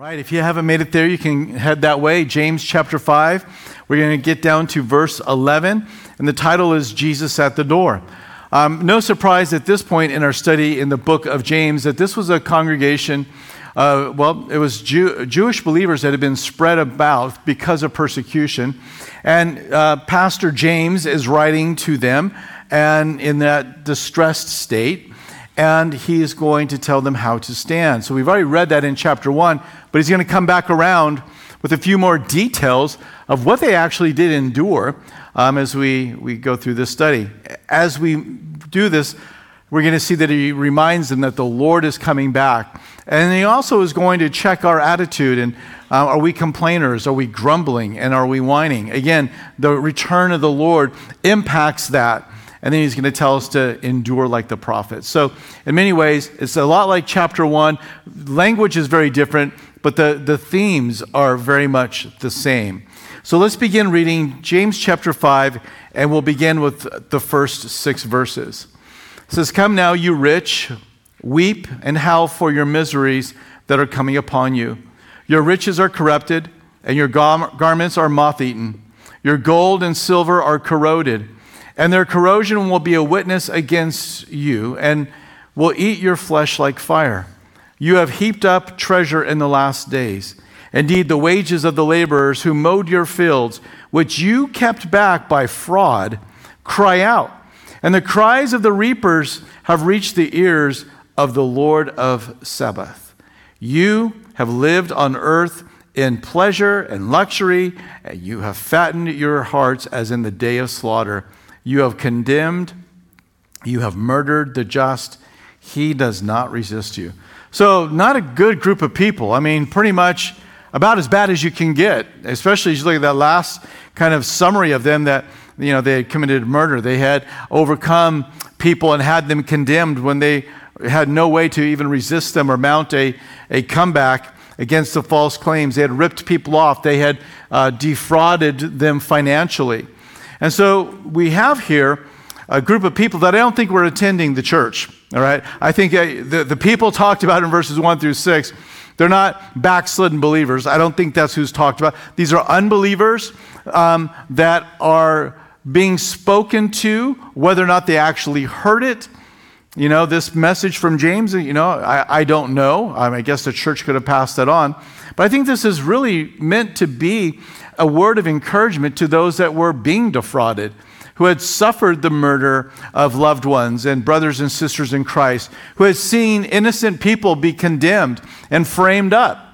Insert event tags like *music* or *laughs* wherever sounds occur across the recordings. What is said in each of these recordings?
Right, if you haven't made it there, you can head that way. James chapter 5. We're going to get down to verse 11, and the title is Jesus at the Door. Um, no surprise at this point in our study in the book of James that this was a congregation, uh, well, it was Jew- Jewish believers that had been spread about because of persecution. And uh, Pastor James is writing to them and in that distressed state and he's going to tell them how to stand. So we've already read that in chapter one, but he's going to come back around with a few more details of what they actually did endure um, as we, we go through this study. As we do this, we're going to see that he reminds them that the Lord is coming back. And he also is going to check our attitude and uh, are we complainers? Are we grumbling? And are we whining? Again, the return of the Lord impacts that. And then he's going to tell us to endure like the prophets. So, in many ways, it's a lot like chapter one. Language is very different, but the, the themes are very much the same. So, let's begin reading James chapter 5, and we'll begin with the first six verses. It says, Come now, you rich, weep and howl for your miseries that are coming upon you. Your riches are corrupted, and your gar- garments are moth eaten. Your gold and silver are corroded and their corrosion will be a witness against you and will eat your flesh like fire. You have heaped up treasure in the last days. Indeed, the wages of the laborers who mowed your fields, which you kept back by fraud, cry out. And the cries of the reapers have reached the ears of the Lord of Sabaoth. You have lived on earth in pleasure and luxury, and you have fattened your hearts as in the day of slaughter. You have condemned, you have murdered the just. He does not resist you. So, not a good group of people. I mean, pretty much about as bad as you can get, especially as you look at that last kind of summary of them that, you know, they had committed murder. They had overcome people and had them condemned when they had no way to even resist them or mount a, a comeback against the false claims. They had ripped people off, they had uh, defrauded them financially. And so we have here a group of people that I don't think were attending the church. All right? I think uh, the, the people talked about in verses 1 through 6, they're not backslidden believers. I don't think that's who's talked about. These are unbelievers um, that are being spoken to, whether or not they actually heard it. You know, this message from James, you know, I, I don't know. I, mean, I guess the church could have passed that on. But I think this is really meant to be a word of encouragement to those that were being defrauded, who had suffered the murder of loved ones and brothers and sisters in Christ, who had seen innocent people be condemned and framed up.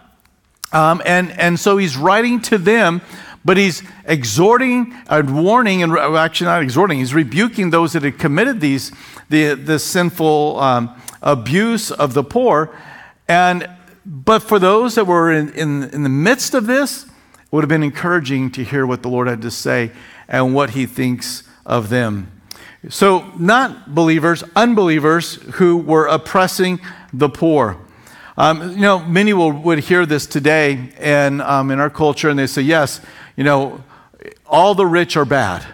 Um, and, and so he's writing to them, but he's exhorting and warning, and actually not exhorting, he's rebuking those that had committed these, the, the sinful um, abuse of the poor. And, but for those that were in, in, in the midst of this, would have been encouraging to hear what the Lord had to say and what he thinks of them. So, not believers, unbelievers who were oppressing the poor. Um, you know, many will, would hear this today and um, in our culture, and they say, yes, you know, all the rich are bad.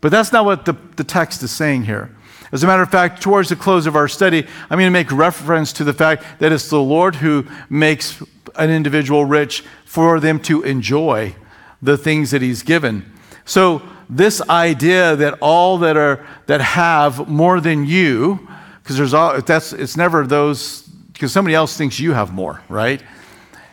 But that's not what the, the text is saying here. As a matter of fact, towards the close of our study, I'm going to make reference to the fact that it's the Lord who makes an individual rich for them to enjoy the things that he's given. So this idea that all that are that have more than you, because there's all that's it's never those because somebody else thinks you have more, right?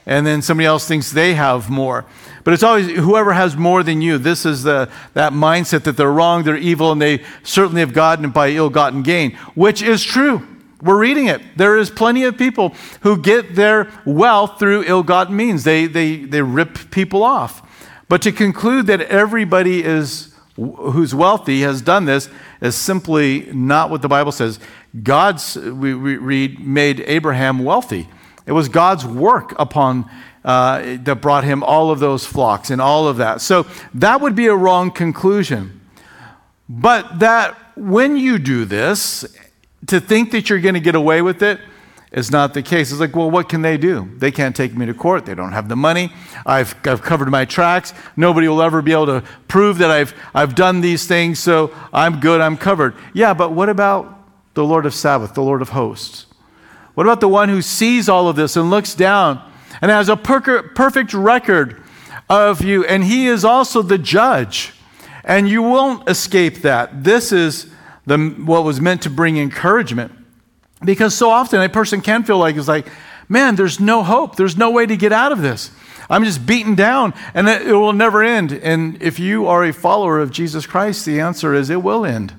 And then somebody else thinks they have more. But it's always whoever has more than you. This is the, that mindset that they're wrong, they're evil, and they certainly have gotten it by ill gotten gain, which is true. We're reading it. There is plenty of people who get their wealth through ill gotten means. They, they, they rip people off. But to conclude that everybody is, who's wealthy has done this is simply not what the Bible says. God's, we, we read, made Abraham wealthy. It was God's work upon uh, that brought him all of those flocks and all of that. So that would be a wrong conclusion. But that when you do this to think that you're going to get away with it is not the case. It's like, well, what can they do? They can't take me to court. They don't have the money. I've, I've covered my tracks. Nobody will ever be able to prove that I've, I've done these things, so I'm good, I'm covered. Yeah, but what about the Lord of Sabaoth, the Lord of hosts? What about the one who sees all of this and looks down and has a per- perfect record of you, and He is also the judge. And you won't escape that. This is the, what was meant to bring encouragement. Because so often a person can feel like it's like, man, there's no hope. There's no way to get out of this. I'm just beaten down and it, it will never end. And if you are a follower of Jesus Christ, the answer is it will end.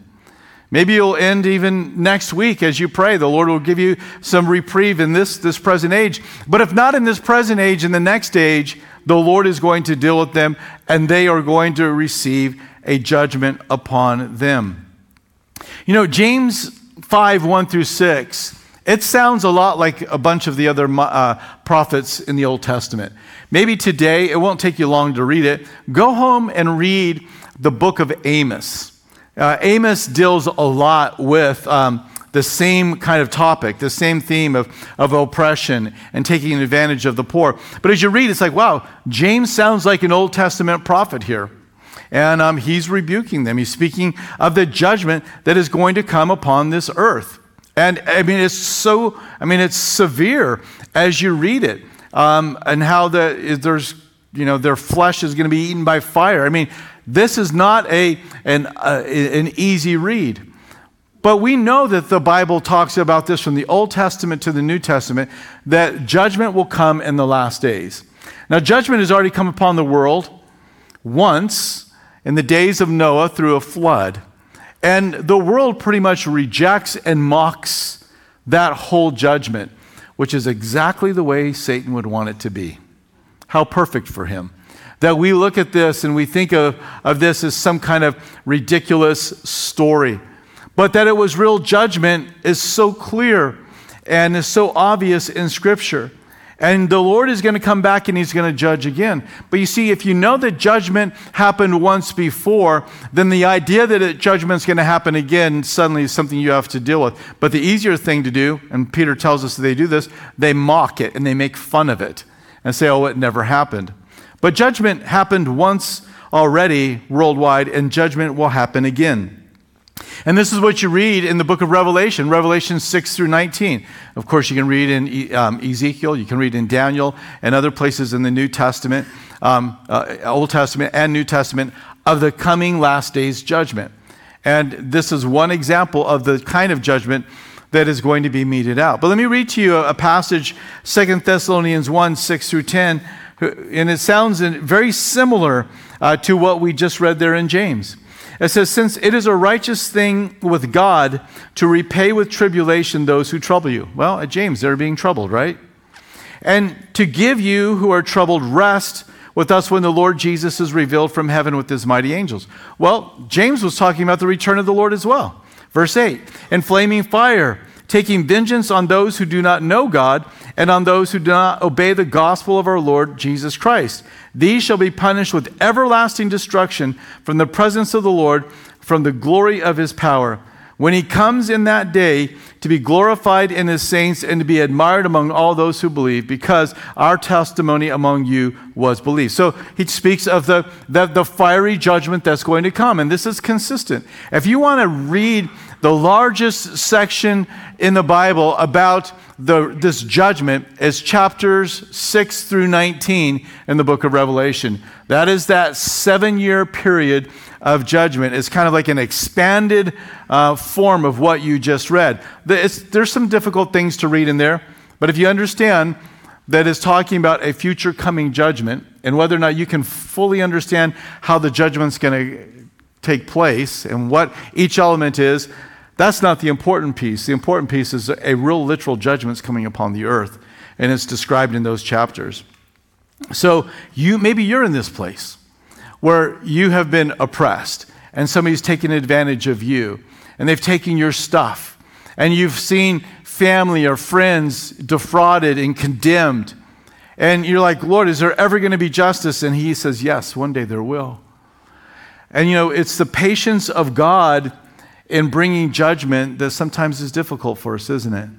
Maybe it'll end even next week as you pray. The Lord will give you some reprieve in this, this present age. But if not in this present age, in the next age, the Lord is going to deal with them and they are going to receive a judgment upon them. You know, James 5 1 through 6, it sounds a lot like a bunch of the other uh, prophets in the Old Testament. Maybe today, it won't take you long to read it. Go home and read the book of Amos. Uh, Amos deals a lot with um, the same kind of topic, the same theme of, of oppression and taking advantage of the poor. But as you read, it's like, wow, James sounds like an Old Testament prophet here. And um, he's rebuking them. He's speaking of the judgment that is going to come upon this earth. And I mean, it's so, I mean, it's severe as you read it. Um, and how the, there's, you know, their flesh is going to be eaten by fire. I mean, this is not a, an, uh, an easy read. But we know that the Bible talks about this from the Old Testament to the New Testament that judgment will come in the last days. Now, judgment has already come upon the world once in the days of Noah through a flood. And the world pretty much rejects and mocks that whole judgment, which is exactly the way Satan would want it to be. How perfect for him. That we look at this and we think of, of this as some kind of ridiculous story. But that it was real judgment is so clear and is so obvious in Scripture. And the Lord is going to come back and he's going to judge again. But you see, if you know that judgment happened once before, then the idea that judgment is going to happen again suddenly is something you have to deal with. But the easier thing to do, and Peter tells us they do this, they mock it and they make fun of it and say, oh, it never happened. But judgment happened once already worldwide, and judgment will happen again. And this is what you read in the book of Revelation, Revelation 6 through 19. Of course, you can read in um, Ezekiel, you can read in Daniel, and other places in the New Testament, um, uh, Old Testament and New Testament, of the coming last days judgment. And this is one example of the kind of judgment that is going to be meted out. But let me read to you a, passage, 2 Thessalonians 1 6 through 10, and it sounds very similar uh, to what we just read there in James. It says, Since it is a righteous thing with God to repay with tribulation those who trouble you. Well, at James, they're being troubled, right? And to give you who are troubled rest with us when the Lord Jesus is revealed from heaven with his mighty angels. Well, James was talking about the return of the Lord as well. Verse 8, in flaming fire, taking vengeance on those who do not know God and on those who do not obey the gospel of our Lord Jesus Christ. These shall be punished with everlasting destruction from the presence of the Lord, from the glory of his power. When he comes in that day to be glorified in his saints and to be admired among all those who believe, because our testimony among you was believed. So he speaks of the, the, the fiery judgment that's going to come, and this is consistent. If you want to read the largest section in the Bible about the, this judgment is chapters 6 through 19 in the book of Revelation. That is that seven year period of judgment. It's kind of like an expanded uh, form of what you just read. there's some difficult things to read in there, but if you understand that it's talking about a future coming judgment and whether or not you can fully understand how the judgment's going to take place and what each element is, that's not the important piece. The important piece is a real literal judgment's coming upon the earth, and it's described in those chapters. So you maybe you're in this place where you have been oppressed and somebody's taken advantage of you and they've taken your stuff and you've seen family or friends defrauded and condemned and you're like lord is there ever going to be justice and he says yes one day there will and you know it's the patience of god in bringing judgment that sometimes is difficult for us, isn't it?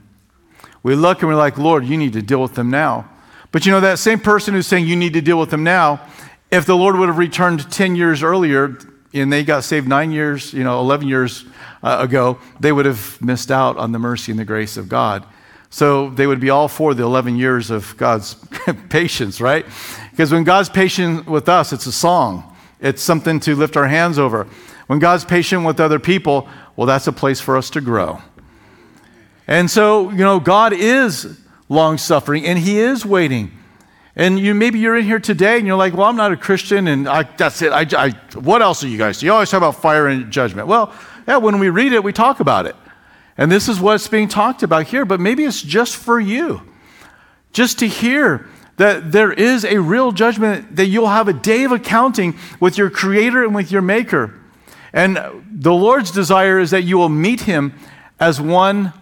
We look and we're like, Lord, you need to deal with them now. But you know, that same person who's saying you need to deal with them now, if the Lord would have returned 10 years earlier and they got saved nine years, you know, 11 years uh, ago, they would have missed out on the mercy and the grace of God. So they would be all for the 11 years of God's *laughs* patience, right? Because when God's patient with us, it's a song, it's something to lift our hands over. When God's patient with other people, well, that's a place for us to grow. And so, you know, God is long suffering and He is waiting. And you, maybe you're in here today and you're like, well, I'm not a Christian and I, that's it. I, I, what else are you guys? You always talk about fire and judgment. Well, yeah, when we read it, we talk about it. And this is what's being talked about here, but maybe it's just for you. Just to hear that there is a real judgment, that you'll have a day of accounting with your Creator and with your Maker. And the Lord's desire is that you will meet Him as one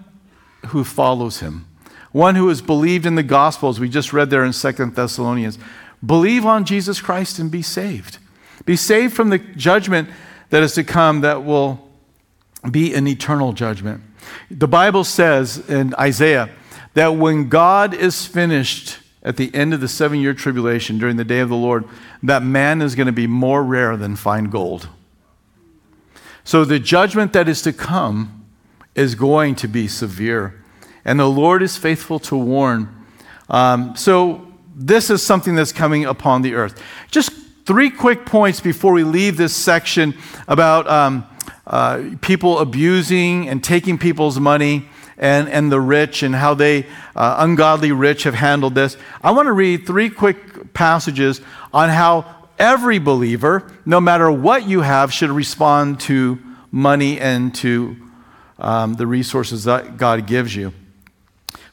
who follows Him one who has believed in the gospel, as we just read there in Second Thessalonians. Believe on Jesus Christ and be saved. Be saved from the judgment that is to come that will be an eternal judgment. The Bible says in Isaiah that when God is finished at the end of the seven year tribulation during the day of the Lord, that man is going to be more rare than fine gold. So the judgment that is to come is going to be severe and the Lord is faithful to warn. Um, so, this is something that's coming upon the earth. Just three quick points before we leave this section about um, uh, people abusing and taking people's money and, and the rich and how they, uh, ungodly rich, have handled this. I want to read three quick passages on how every believer, no matter what you have, should respond to money and to um, the resources that God gives you.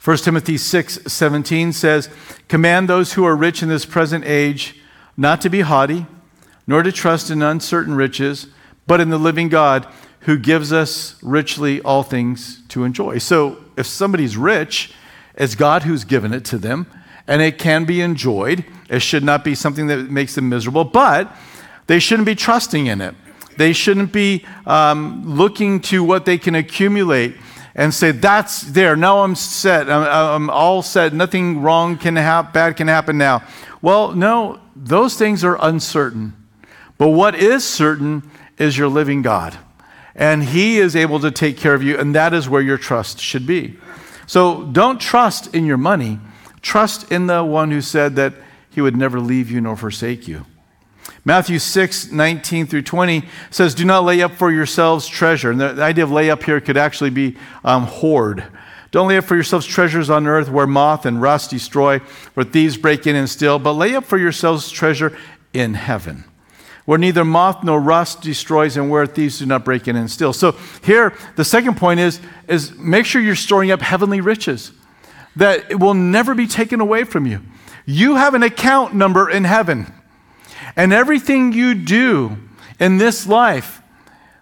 1 Timothy 6 17 says, Command those who are rich in this present age not to be haughty, nor to trust in uncertain riches, but in the living God who gives us richly all things to enjoy. So if somebody's rich, it's God who's given it to them, and it can be enjoyed. It should not be something that makes them miserable, but they shouldn't be trusting in it. They shouldn't be um, looking to what they can accumulate and say, That's there. Now I'm set. I'm, I'm all set. Nothing wrong can happen, bad can happen now. Well, no, those things are uncertain. But what is certain is your living God. And He is able to take care of you, and that is where your trust should be. So don't trust in your money, trust in the one who said that He would never leave you nor forsake you. Matthew 6, 19 through 20 says, Do not lay up for yourselves treasure. And the, idea of lay up here could actually be um, hoard. Don't lay up for yourselves treasures on earth where moth and rust destroy, where thieves break in and steal, but lay up for yourselves treasure in heaven, where neither moth nor rust destroys and where thieves do not break in and steal. So here, the second point is, is make sure you're storing up heavenly riches that it will never be taken away from you. You have an account number in heaven. And everything you do in this life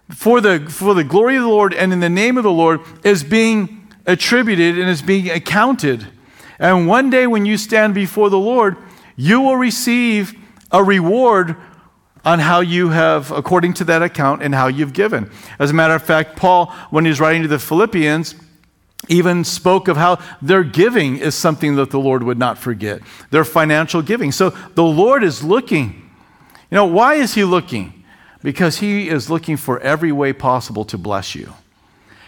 for the, for the glory of the Lord and in the name of the Lord is being attributed and is being accounted. And one day when you stand before the Lord, you will receive a reward on how you have, according to that account, and how you've given. As a matter of fact, Paul, when he's writing to the Philippians, even spoke of how their giving is something that the Lord would not forget, their financial giving. So the Lord is looking you know, why is he looking? Because he is looking for every way possible to bless you.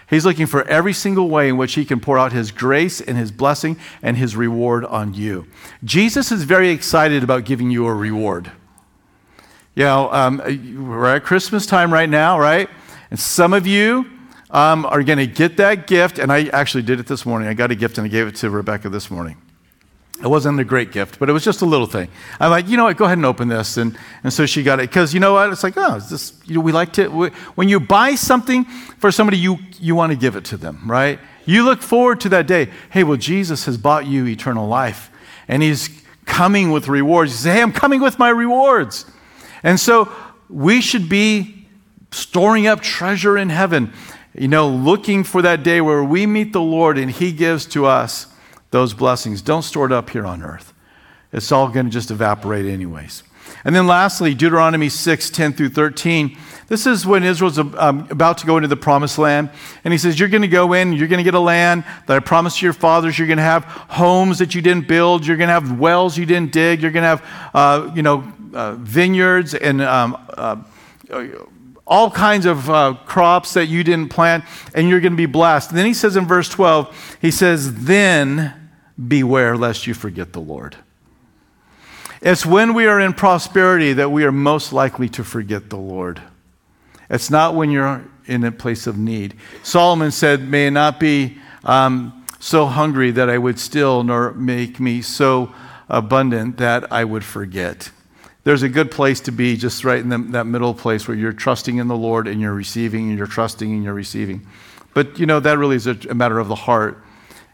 He's looking for every single way in which he can pour out his grace and his blessing and his reward on you. Jesus is very excited about giving you a reward. You know, um, we're at Christmas time right now, right? And some of you um, are going to get that gift. And I actually did it this morning. I got a gift and I gave it to Rebecca this morning. It wasn't a great gift, but it was just a little thing. I'm like, you know what, go ahead and open this. And, and so she got it. Because you know what? It's like, oh, this, you know, we like to, we, when you buy something for somebody, you, you want to give it to them, right? You look forward to that day. Hey, well, Jesus has bought you eternal life, and he's coming with rewards. You say, hey, I'm coming with my rewards. And so we should be storing up treasure in heaven, you know, looking for that day where we meet the Lord and he gives to us those blessings. Don't store it up here on earth. It's all going to just evaporate, anyways. And then lastly, Deuteronomy 6 10 through 13. This is when Israel's um, about to go into the promised land. And he says, You're going to go in, you're going to get a land that I promised your fathers. You're going to have homes that you didn't build. You're going to have wells you didn't dig. You're going to have, uh, you know, uh, vineyards and um, uh, all kinds of uh, crops that you didn't plant, and you're going to be blessed. And then he says in verse 12, he says, Then beware lest you forget the Lord. It's when we are in prosperity that we are most likely to forget the Lord. It's not when you're in a place of need. Solomon said, May it not be um, so hungry that I would still, nor make me so abundant that I would forget. There's a good place to be just right in the, that middle place where you're trusting in the Lord and you're receiving and you're trusting and you're receiving. But you know, that really is a, a matter of the heart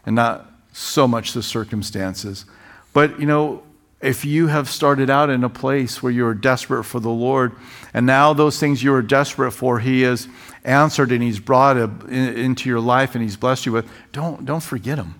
and not so much the circumstances. But you know, if you have started out in a place where you're desperate for the Lord, and now those things you were desperate for, He has answered and He's brought into your life and He's blessed you with, don't, don't forget Him.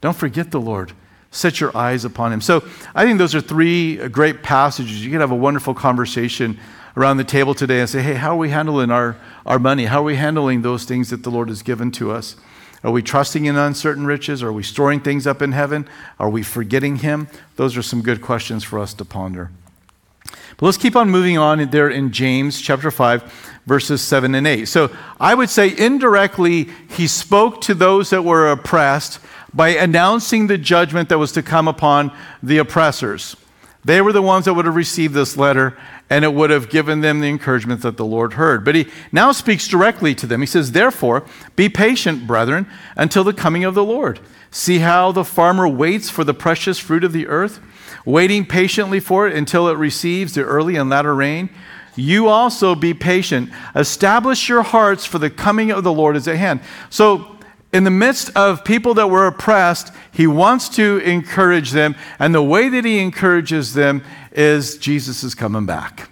Don't forget the Lord. Set your eyes upon Him. So I think those are three great passages. You can have a wonderful conversation around the table today and say, hey, how are we handling our, our money? How are we handling those things that the Lord has given to us? Are we trusting in uncertain riches? Are we storing things up in heaven? Are we forgetting Him? Those are some good questions for us to ponder. But let's keep on moving on there in James chapter 5, verses 7 and 8. So I would say indirectly, he spoke to those that were oppressed by announcing the judgment that was to come upon the oppressors. They were the ones that would have received this letter, and it would have given them the encouragement that the Lord heard. But he now speaks directly to them. He says, Therefore, be patient, brethren, until the coming of the Lord. See how the farmer waits for the precious fruit of the earth, waiting patiently for it until it receives the early and latter rain. You also be patient. Establish your hearts, for the coming of the Lord is at hand. So, in the midst of people that were oppressed, he wants to encourage them. And the way that he encourages them is Jesus is coming back.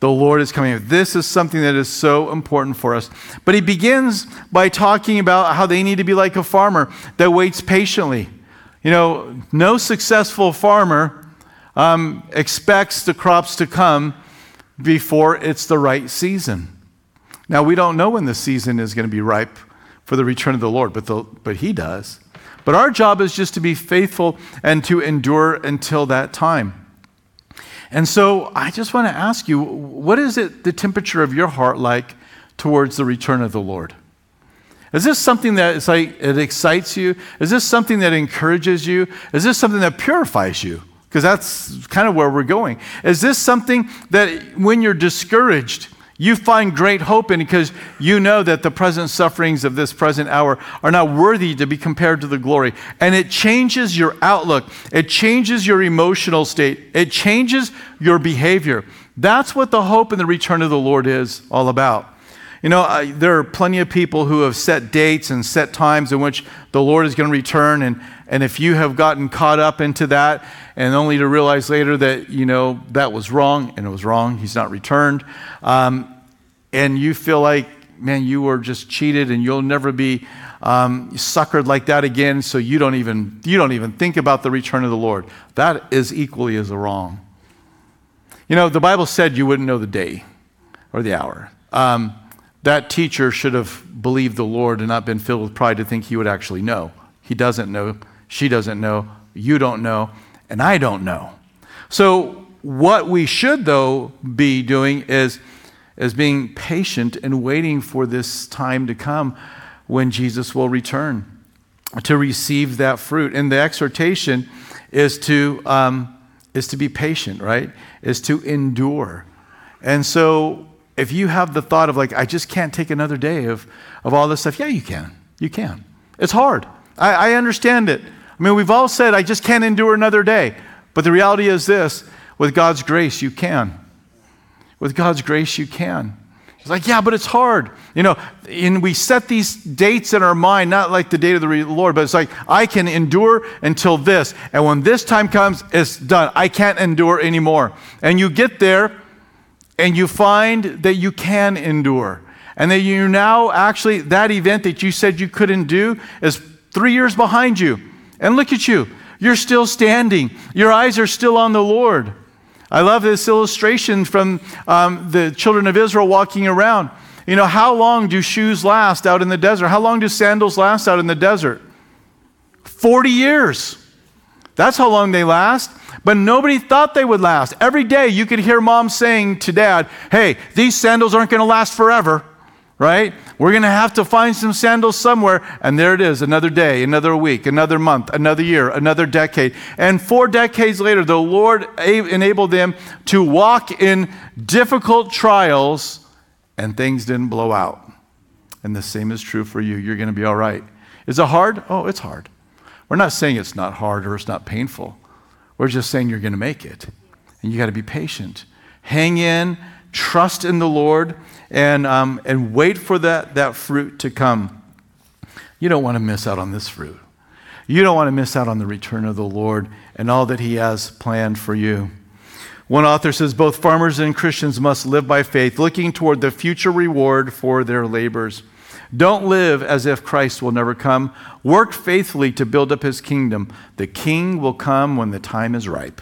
The Lord is coming. This is something that is so important for us. But he begins by talking about how they need to be like a farmer that waits patiently. You know, no successful farmer um, expects the crops to come before it's the right season. Now, we don't know when the season is going to be ripe for the return of the Lord, but, the, but He does. But our job is just to be faithful and to endure until that time. And so I just want to ask you what is it the temperature of your heart like towards the return of the Lord? Is this something that is like it excites you? Is this something that encourages you? Is this something that purifies you? Because that's kind of where we're going. Is this something that when you're discouraged, you find great hope in because you know that the present sufferings of this present hour are not worthy to be compared to the glory. And it changes your outlook, it changes your emotional state, it changes your behavior. That's what the hope in the return of the Lord is all about. You know, I, there are plenty of people who have set dates and set times in which the Lord is going to return. And, and if you have gotten caught up into that and only to realize later that, you know, that was wrong and it was wrong, he's not returned, um, and you feel like, man, you were just cheated and you'll never be um, suckered like that again, so you don't, even, you don't even think about the return of the Lord. That is equally as wrong. You know, the Bible said you wouldn't know the day or the hour. Um, that teacher should have believed the Lord and not been filled with pride to think he would actually know. He doesn't know, she doesn't know, you don't know, and I don't know. So, what we should, though, be doing is, is being patient and waiting for this time to come when Jesus will return to receive that fruit. And the exhortation is to, um, is to be patient, right? Is to endure. And so, if you have the thought of like, I just can't take another day of, of all this stuff, yeah, you can. You can. It's hard. I, I understand it. I mean, we've all said, I just can't endure another day. But the reality is this with God's grace, you can. With God's grace, you can. It's like, yeah, but it's hard. You know, and we set these dates in our mind, not like the date of the Lord, but it's like, I can endure until this. And when this time comes, it's done. I can't endure anymore. And you get there, and you find that you can endure. And that you now actually, that event that you said you couldn't do is three years behind you. And look at you. You're still standing. Your eyes are still on the Lord. I love this illustration from um, the children of Israel walking around. You know, how long do shoes last out in the desert? How long do sandals last out in the desert? 40 years. That's how long they last. But nobody thought they would last. Every day you could hear mom saying to dad, Hey, these sandals aren't going to last forever, right? We're going to have to find some sandals somewhere. And there it is another day, another week, another month, another year, another decade. And four decades later, the Lord enabled them to walk in difficult trials, and things didn't blow out. And the same is true for you. You're going to be all right. Is it hard? Oh, it's hard. We're not saying it's not hard or it's not painful. We're just saying you're going to make it. And you got to be patient. Hang in, trust in the Lord, and, um, and wait for that, that fruit to come. You don't want to miss out on this fruit. You don't want to miss out on the return of the Lord and all that He has planned for you. One author says both farmers and Christians must live by faith, looking toward the future reward for their labors. Don't live as if Christ will never come. Work faithfully to build up his kingdom. The king will come when the time is ripe,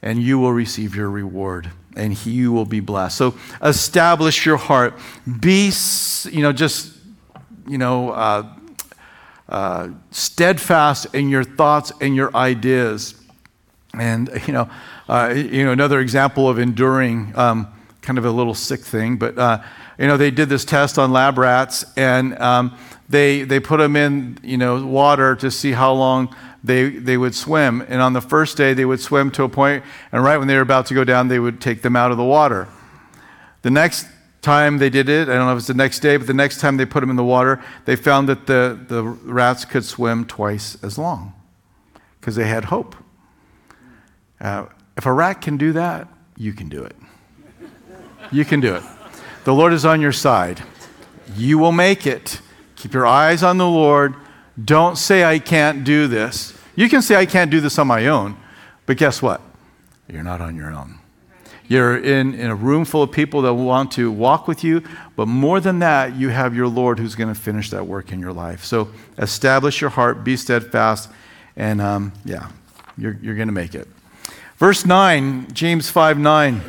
and you will receive your reward, and he will be blessed. So establish your heart. Be, you know, just, you know, uh, uh, steadfast in your thoughts and your ideas. And, you know, uh, you know, another example of enduring, um, kind of a little sick thing, but uh, you know, they did this test on lab rats, and um, they they put them in you know water to see how long they they would swim. And on the first day, they would swim to a point, and right when they were about to go down, they would take them out of the water. The next time they did it, I don't know if it's the next day, but the next time they put them in the water, they found that the, the rats could swim twice as long because they had hope. Uh, if a rat can do that, you can do it. You can do it. The Lord is on your side. You will make it. Keep your eyes on the Lord. Don't say, I can't do this. You can say, I can't do this on my own, but guess what? You're not on your own. You're in, in a room full of people that want to walk with you, but more than that, you have your Lord who's going to finish that work in your life. So establish your heart, be steadfast, and um, yeah, you're, you're going to make it. Verse 9, James 5 9.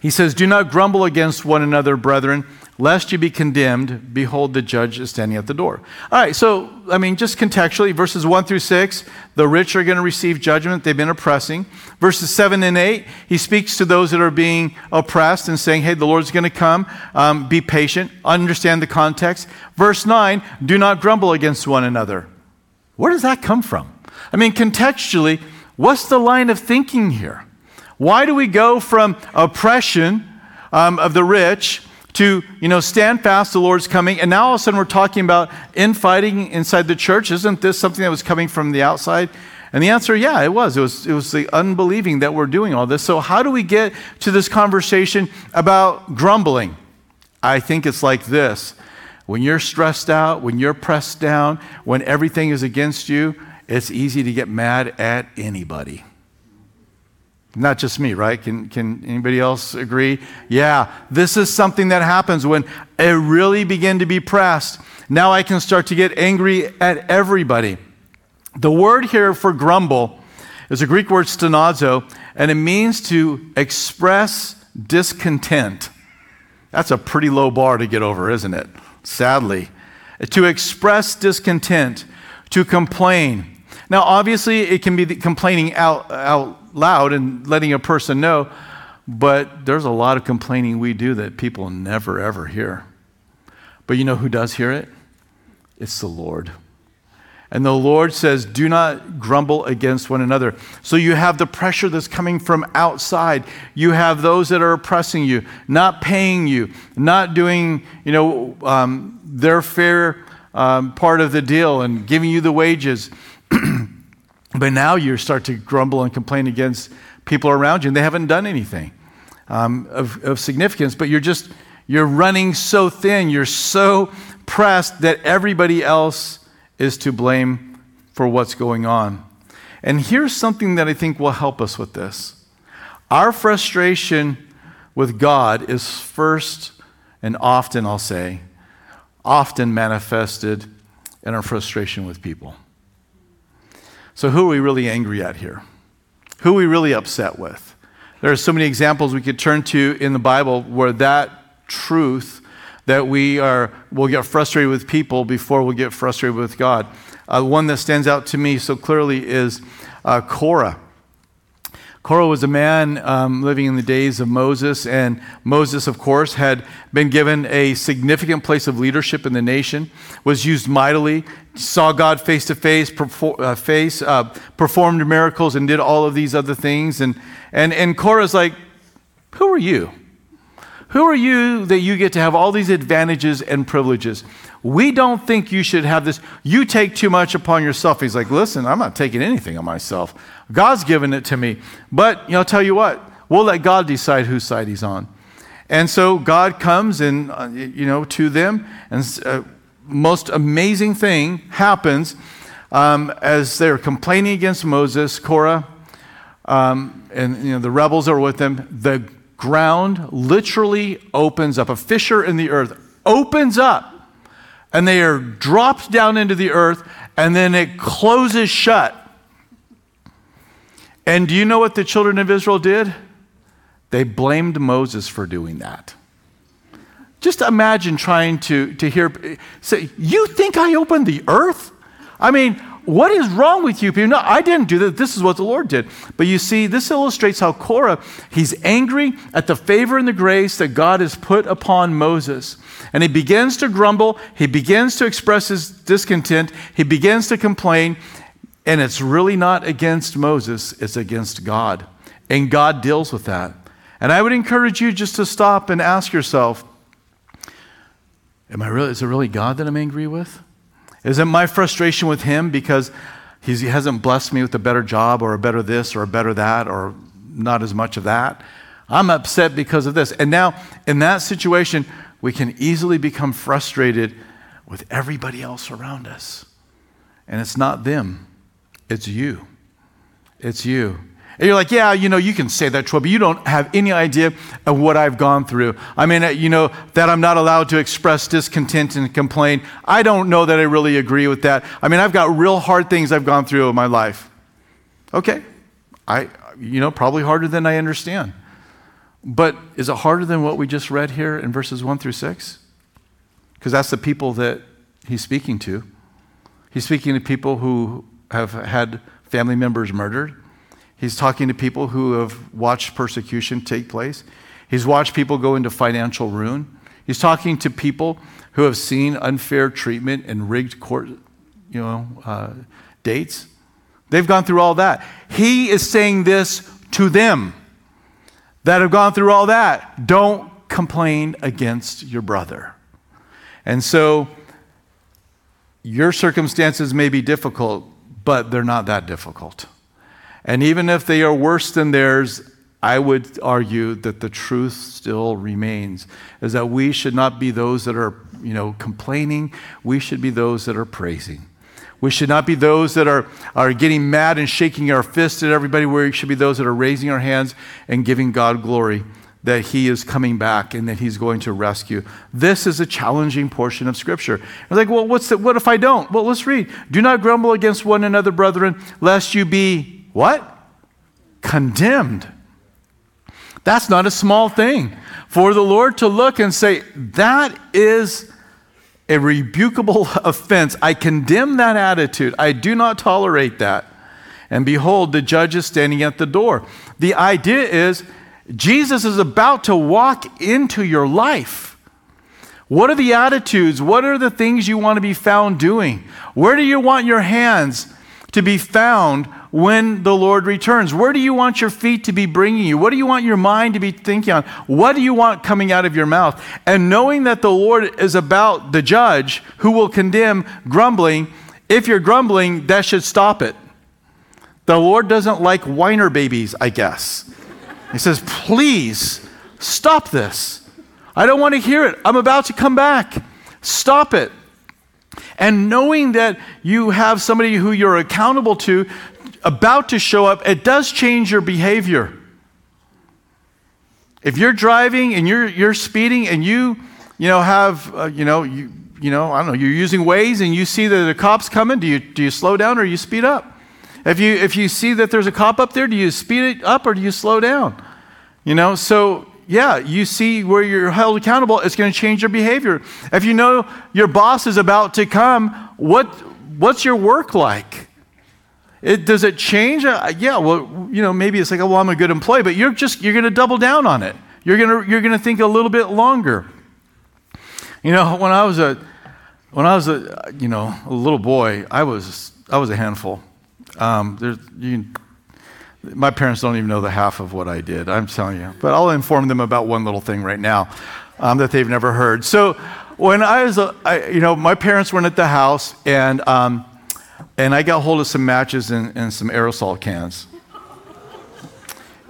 He says, Do not grumble against one another, brethren, lest you be condemned. Behold, the judge is standing at the door. All right, so, I mean, just contextually, verses 1 through 6, the rich are going to receive judgment. They've been oppressing. Verses 7 and 8, he speaks to those that are being oppressed and saying, Hey, the Lord's going to come. Um, be patient. Understand the context. Verse 9, do not grumble against one another. Where does that come from? I mean, contextually, what's the line of thinking here? Why do we go from oppression um, of the rich to, you know, stand fast, the Lord's coming, and now all of a sudden we're talking about infighting inside the church? Isn't this something that was coming from the outside? And the answer, yeah, it was. It was, it was the unbelieving that we're doing all this. So, how do we get to this conversation about grumbling? I think it's like this when you're stressed out, when you're pressed down, when everything is against you, it's easy to get mad at anybody. Not just me, right? Can, can anybody else agree? Yeah, this is something that happens when I really begin to be pressed. Now I can start to get angry at everybody. The word here for grumble is a Greek word stenazo, and it means to express discontent. That's a pretty low bar to get over, isn't it? Sadly. To express discontent, to complain. Now, obviously, it can be complaining out, out loud and letting a person know, but there's a lot of complaining we do that people never ever hear. But you know who does hear it? It's the Lord. And the Lord says, Do not grumble against one another. So you have the pressure that's coming from outside. You have those that are oppressing you, not paying you, not doing, you know, um, their fair um, part of the deal and giving you the wages. But now you start to grumble and complain against people around you, and they haven't done anything um, of, of significance, but you're just, you're running so thin, you're so pressed that everybody else is to blame for what's going on. And here's something that I think will help us with this. Our frustration with God is first and often, I'll say, often manifested in our frustration with people. So, who are we really angry at here? Who are we really upset with? There are so many examples we could turn to in the Bible where that truth that we are will get frustrated with people before we'll get frustrated with God. Uh, one that stands out to me so clearly is uh, Korah. Korah was a man um, living in the days of Moses, and Moses, of course, had been given a significant place of leadership in the nation, was used mightily, saw God face to face, uh, face uh, performed miracles, and did all of these other things. And, and, and Korah's like, Who are you? Who are you that you get to have all these advantages and privileges? We don't think you should have this. You take too much upon yourself. He's like, Listen, I'm not taking anything on myself. God's given it to me. But you know, I'll tell you what, we'll let God decide whose side he's on. And so God comes and, uh, you know, to them, and uh, most amazing thing happens um, as they're complaining against Moses, Korah, um, and you know, the rebels are with them. The ground literally opens up. A fissure in the earth opens up, and they are dropped down into the earth, and then it closes shut. And do you know what the children of Israel did? They blamed Moses for doing that. Just imagine trying to, to hear, say, You think I opened the earth? I mean, what is wrong with you people? No, I didn't do that. This is what the Lord did. But you see, this illustrates how Korah, he's angry at the favor and the grace that God has put upon Moses. And he begins to grumble. He begins to express his discontent. He begins to complain. And it's really not against Moses, it's against God. And God deals with that. And I would encourage you just to stop and ask yourself Am I really, is it really God that I'm angry with? Is it my frustration with Him because He hasn't blessed me with a better job or a better this or a better that or not as much of that? I'm upset because of this. And now, in that situation, we can easily become frustrated with everybody else around us. And it's not them, it's you. It's you. And you're like, yeah, you know, you can say that, Troy, but you don't have any idea of what I've gone through. I mean, uh, you know, that I'm not allowed to express discontent and complain. I don't know that I really agree with that. I mean, I've got real hard things I've gone through in my life. Okay. I, you know, probably harder than I understand. But is it harder than what we just read here in verses 1 through 6? Because that's the people that he's speaking to. He's speaking to people who have had family members murdered. He's talking to people who have watched persecution take place. He's watched people go into financial ruin. He's talking to people who have seen unfair treatment and rigged court, you know, uh, dates. They've gone through all that. He is saying this to them that have gone through all that. Don't complain against your brother. And so, your circumstances may be difficult, but they're not that difficult. And even if they are worse than theirs, I would argue that the truth still remains is that we should not be those that are, you know, complaining. We should be those that are praising. We should not be those that are, are getting mad and shaking our fists at everybody. We should be those that are raising our hands and giving God glory that he is coming back and that he's going to rescue. This is a challenging portion of Scripture. It's like, well, what's the, what if I don't? Well, let's read. Do not grumble against one another, brethren, lest you be what? Condemned. That's not a small thing. For the Lord to look and say, that is a rebukable *laughs* offense. I condemn that attitude. I do not tolerate that. And behold, the judge is standing at the door. The idea is, Jesus is about to walk into your life. What are the attitudes? What are the things you want to be found doing? Where do you want your hands to be found when the Lord returns? Where do you want your feet to be bringing you? What do you want your mind to be thinking on? What do you want coming out of your mouth? And knowing that the Lord is about the judge who will condemn grumbling, if you're grumbling, that should stop it. The Lord doesn't like whiner babies, I guess. He says, Please stop this. I don't want to hear it. I'm about to come back. Stop it. And knowing that you have somebody who you're accountable to about to show up, it does change your behavior. If you're driving and you're, you're speeding and you, you know, have, uh, you know, you, you know, I don't know, you're using Waze and you see that the cop's coming, do you, do you slow down or you speed up? If you, if you see that there's a cop up there, do you speed it up or do you slow down? You know, so yeah, you see where you're held accountable, it's going to change your behavior. If you know your boss is about to come, what, what's your work like? it, does it change? Uh, yeah, well, you know, maybe it's like, oh, well, I'm a good employee, but you're just, you're going to double down on it. You're going to, you're going to think a little bit longer. You know, when I was a, when I was a, you know, a little boy, I was, I was a handful. Um, you, my parents don't even know the half of what I did, I'm telling you. But I'll inform them about one little thing right now um, that they've never heard. So when I was, a, I, you know, my parents weren't at the house, and, um, and I got hold of some matches and, and some aerosol cans.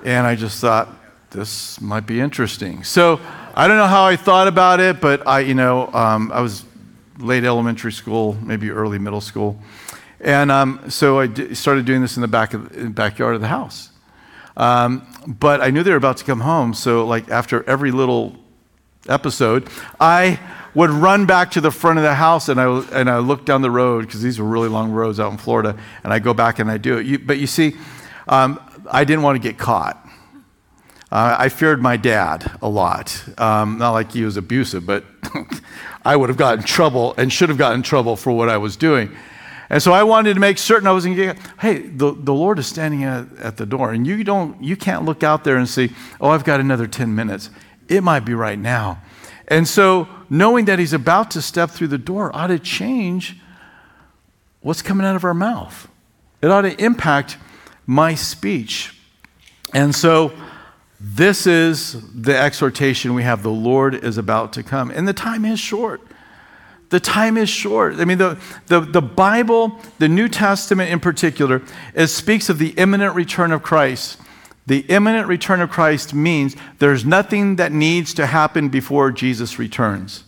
And I just thought, this might be interesting. So I don't know how I thought about it, but I, you know, um, I was late elementary school, maybe early middle school. And um, so I d- started doing this in the back of backyard of the house. Um, but I knew they were about to come home, so like after every little episode, I would run back to the front of the house and I, and I look down the road because these were really long roads out in Florida, and I go back and I do it. You, but you see, um, I didn't want to get caught. Uh, I feared my dad a lot. Um, not like he was abusive, but *laughs* I would have gotten trouble and should have gotten trouble for what I was doing. And so I wanted to make certain I wasn't getting, hey, the, the Lord is standing at, at the door, and you, don't, you can't look out there and see, oh, I've got another 10 minutes. It might be right now. And so knowing that He's about to step through the door ought to change what's coming out of our mouth. It ought to impact my speech. And so this is the exhortation we have. The Lord is about to come. And the time is short. The time is short. I mean, the, the, the Bible, the New Testament in particular, it speaks of the imminent return of Christ. The imminent return of Christ means there's nothing that needs to happen before Jesus returns.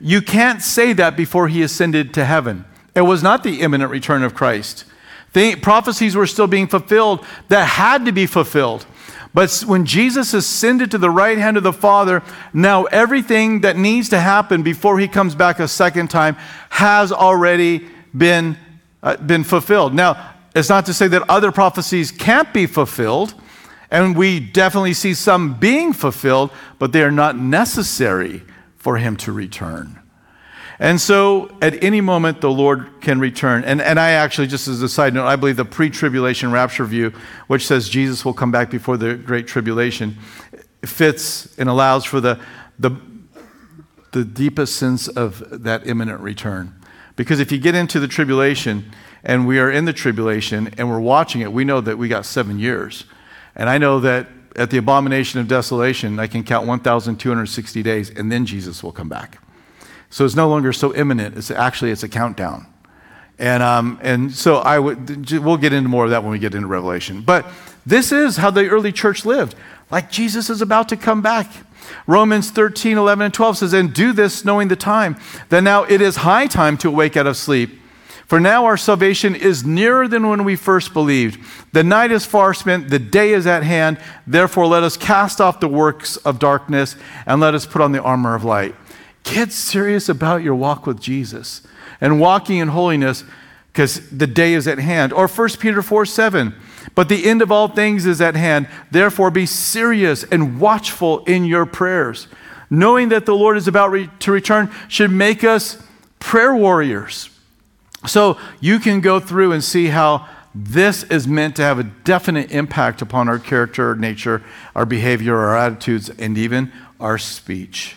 You can't say that before he ascended to heaven. It was not the imminent return of Christ. The prophecies were still being fulfilled that had to be fulfilled. But when Jesus ascended to the right hand of the Father, now everything that needs to happen before he comes back a second time has already been, uh, been fulfilled. Now, it's not to say that other prophecies can't be fulfilled, and we definitely see some being fulfilled, but they are not necessary for him to return. And so at any moment, the Lord can return. And, and I actually, just as a side note, I believe the pre tribulation rapture view, which says Jesus will come back before the great tribulation, fits and allows for the, the, the deepest sense of that imminent return. Because if you get into the tribulation and we are in the tribulation and we're watching it, we know that we got seven years. And I know that at the abomination of desolation, I can count 1,260 days and then Jesus will come back. So it's no longer so imminent. It's actually it's a countdown. And, um, and so I would, we'll get into more of that when we get into Revelation. But this is how the early church lived. Like Jesus is about to come back. Romans 13, 11, and 12 says, And do this knowing the time, that now it is high time to awake out of sleep. For now our salvation is nearer than when we first believed. The night is far spent, the day is at hand. Therefore, let us cast off the works of darkness and let us put on the armor of light. Get serious about your walk with Jesus and walking in holiness because the day is at hand. Or 1 Peter 4 7. But the end of all things is at hand. Therefore, be serious and watchful in your prayers. Knowing that the Lord is about re- to return should make us prayer warriors. So you can go through and see how this is meant to have a definite impact upon our character, nature, our behavior, our attitudes, and even our speech.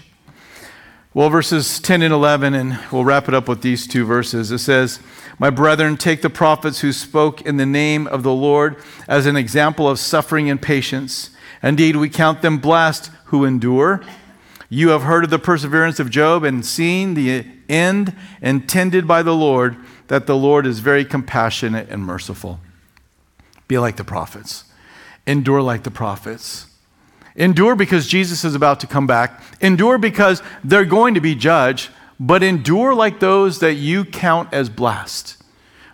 Well, verses 10 and 11, and we'll wrap it up with these two verses. It says, My brethren, take the prophets who spoke in the name of the Lord as an example of suffering and patience. Indeed, we count them blessed who endure. You have heard of the perseverance of Job and seen the end intended by the Lord, that the Lord is very compassionate and merciful. Be like the prophets, endure like the prophets. Endure because Jesus is about to come back. Endure because they're going to be judged, but endure like those that you count as blessed.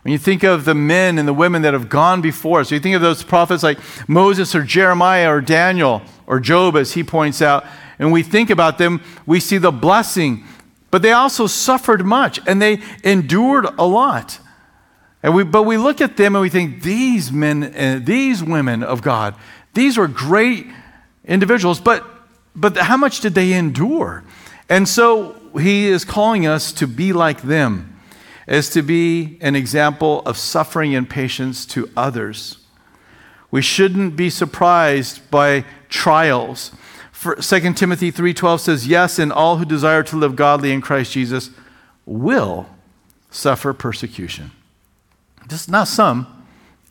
When you think of the men and the women that have gone before us, you think of those prophets like Moses or Jeremiah or Daniel or Job, as he points out, and we think about them, we see the blessing, but they also suffered much and they endured a lot. And we, but we look at them and we think, these men, uh, these women of God, these were great individuals, but, but how much did they endure? And so he is calling us to be like them. is to be an example of suffering and patience to others. We shouldn't be surprised by trials. For 2 Timothy 3:12 says, "Yes, and all who desire to live godly in Christ Jesus will suffer persecution." Just not some.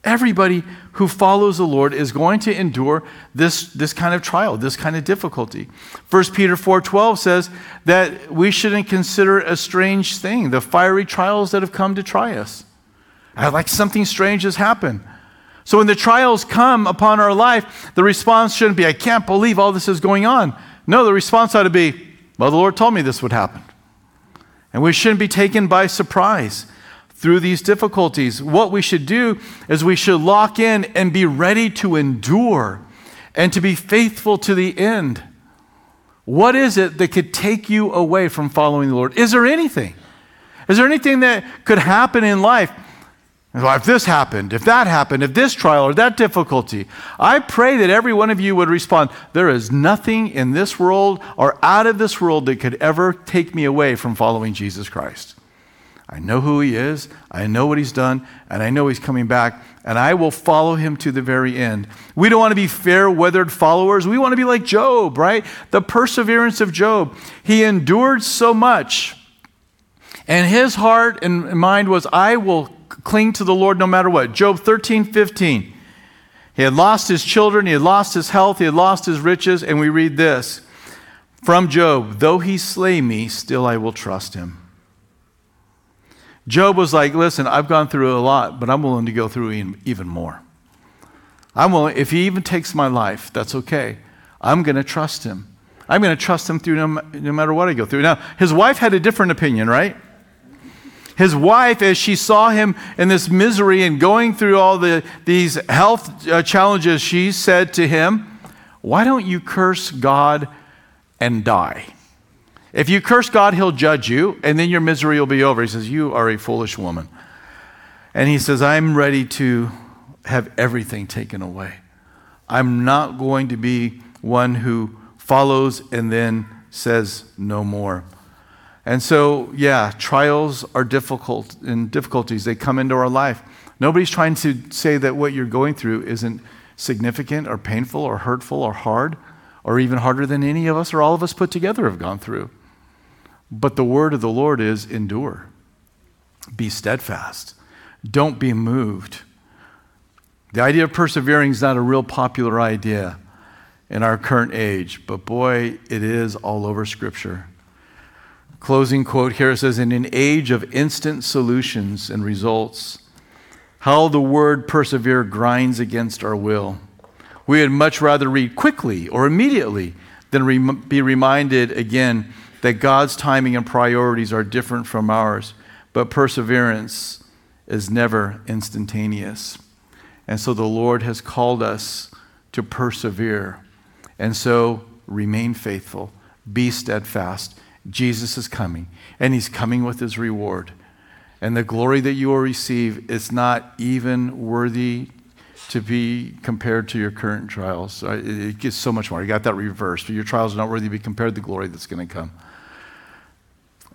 Everybody who follows the Lord is going to endure this, this kind of trial, this kind of difficulty. 1 Peter 4:12 says that we shouldn't consider a strange thing, the fiery trials that have come to try us. I Like something strange has happened. So when the trials come upon our life, the response shouldn't be, I can't believe all this is going on. No, the response ought to be, well, the Lord told me this would happen. And we shouldn't be taken by surprise through these difficulties. What we should do is we should lock in and be ready to endure and to be faithful to the end. What is it that could take you away from following the Lord? Is there anything? Is there anything that could happen in life if this happened, if that happened, if this trial or that difficulty, I pray that every one of you would respond there is nothing in this world or out of this world that could ever take me away from following Jesus Christ. I know who he is, I know what he's done, and I know he's coming back, and I will follow him to the very end. We don't want to be fair weathered followers. We want to be like Job, right? The perseverance of Job. He endured so much. And his heart and mind was, I will cling to the Lord no matter what. Job 13, 15. He had lost his children, he had lost his health, he had lost his riches, and we read this from Job Though he slay me, still I will trust him. Job was like, Listen, I've gone through a lot, but I'm willing to go through even more. I'm willing, if he even takes my life, that's okay. I'm going to trust him. I'm going to trust him through no, no matter what I go through. Now, his wife had a different opinion, right? His wife, as she saw him in this misery and going through all the, these health uh, challenges, she said to him, Why don't you curse God and die? If you curse God, he'll judge you, and then your misery will be over. He says, You are a foolish woman. And he says, I'm ready to have everything taken away. I'm not going to be one who follows and then says no more. And so, yeah, trials are difficult and difficulties. They come into our life. Nobody's trying to say that what you're going through isn't significant or painful or hurtful or hard or even harder than any of us or all of us put together have gone through. But the word of the Lord is endure, be steadfast, don't be moved. The idea of persevering is not a real popular idea in our current age, but boy, it is all over Scripture. Closing quote here says In an age of instant solutions and results, how the word persevere grinds against our will. We would much rather read quickly or immediately than re- be reminded again that God's timing and priorities are different from ours. But perseverance is never instantaneous. And so the Lord has called us to persevere. And so remain faithful, be steadfast Jesus is coming, and he's coming with his reward. And the glory that you will receive is not even worthy to be compared to your current trials. It gets so much more. You got that reversed. Your trials are not worthy to be compared to the glory that's going to come.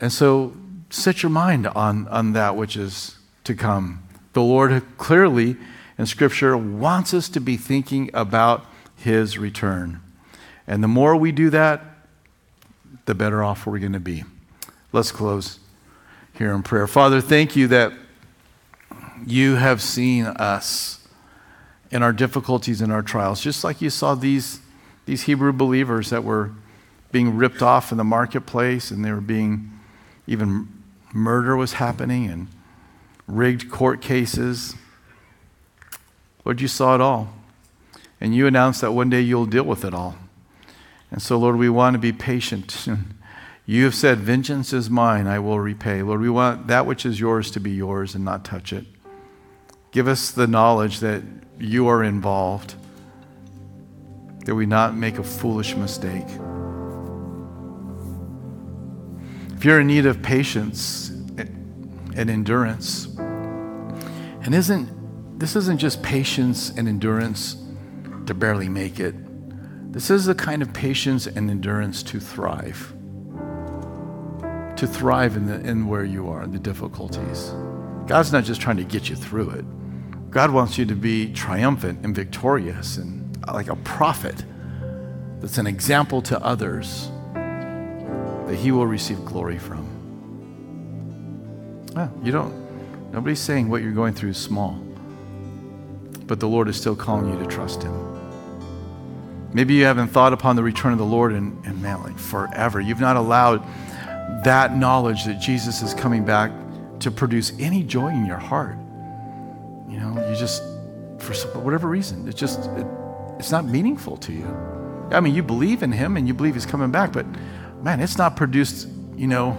And so set your mind on, on that which is to come. The Lord clearly in Scripture wants us to be thinking about his return. And the more we do that, the better off we're going to be. Let's close here in prayer. Father, thank you that you have seen us in our difficulties and our trials, just like you saw these, these Hebrew believers that were being ripped off in the marketplace and they were being, even murder was happening and rigged court cases. Lord, you saw it all. And you announced that one day you'll deal with it all. And so, Lord, we want to be patient. *laughs* You have said, Vengeance is mine, I will repay. Lord, we want that which is yours to be yours and not touch it. Give us the knowledge that you are involved, that we not make a foolish mistake. If you're in need of patience and endurance, and isn't this isn't just patience and endurance to barely make it. This is the kind of patience and endurance to thrive to thrive in, the, in where you are, in the difficulties. God's not just trying to get you through it. God wants you to be triumphant and victorious and like a prophet that's an example to others that he will receive glory from. Oh, you don't, nobody's saying what you're going through is small, but the Lord is still calling you to trust him. Maybe you haven't thought upon the return of the Lord in, in man, like forever. You've not allowed that knowledge that Jesus is coming back to produce any joy in your heart. You know, you just, for whatever reason, it just, it, it's not meaningful to you. I mean, you believe in him and you believe he's coming back, but man, it's not produced, you know,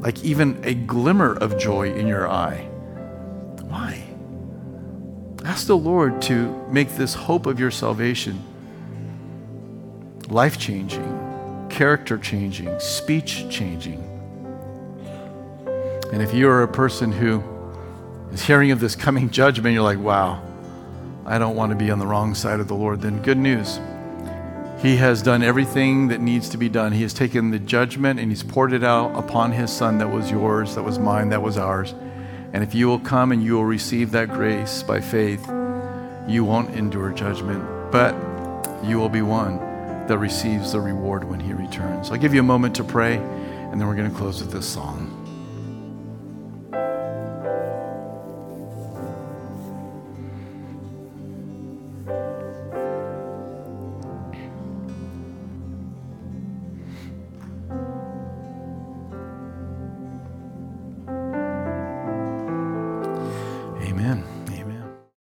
like even a glimmer of joy in your eye. Why? Ask the Lord to make this hope of your salvation life changing, character changing, speech changing. And if you're a person who is hearing of this coming judgment, you're like, wow, I don't want to be on the wrong side of the Lord, then good news. He has done everything that needs to be done. He has taken the judgment and He's poured it out upon His Son that was yours, that was mine, that was ours. And if you will come and you will receive that grace by faith, you won't endure judgment, but you will be one that receives the reward when He returns. I'll give you a moment to pray, and then we're going to close with this song.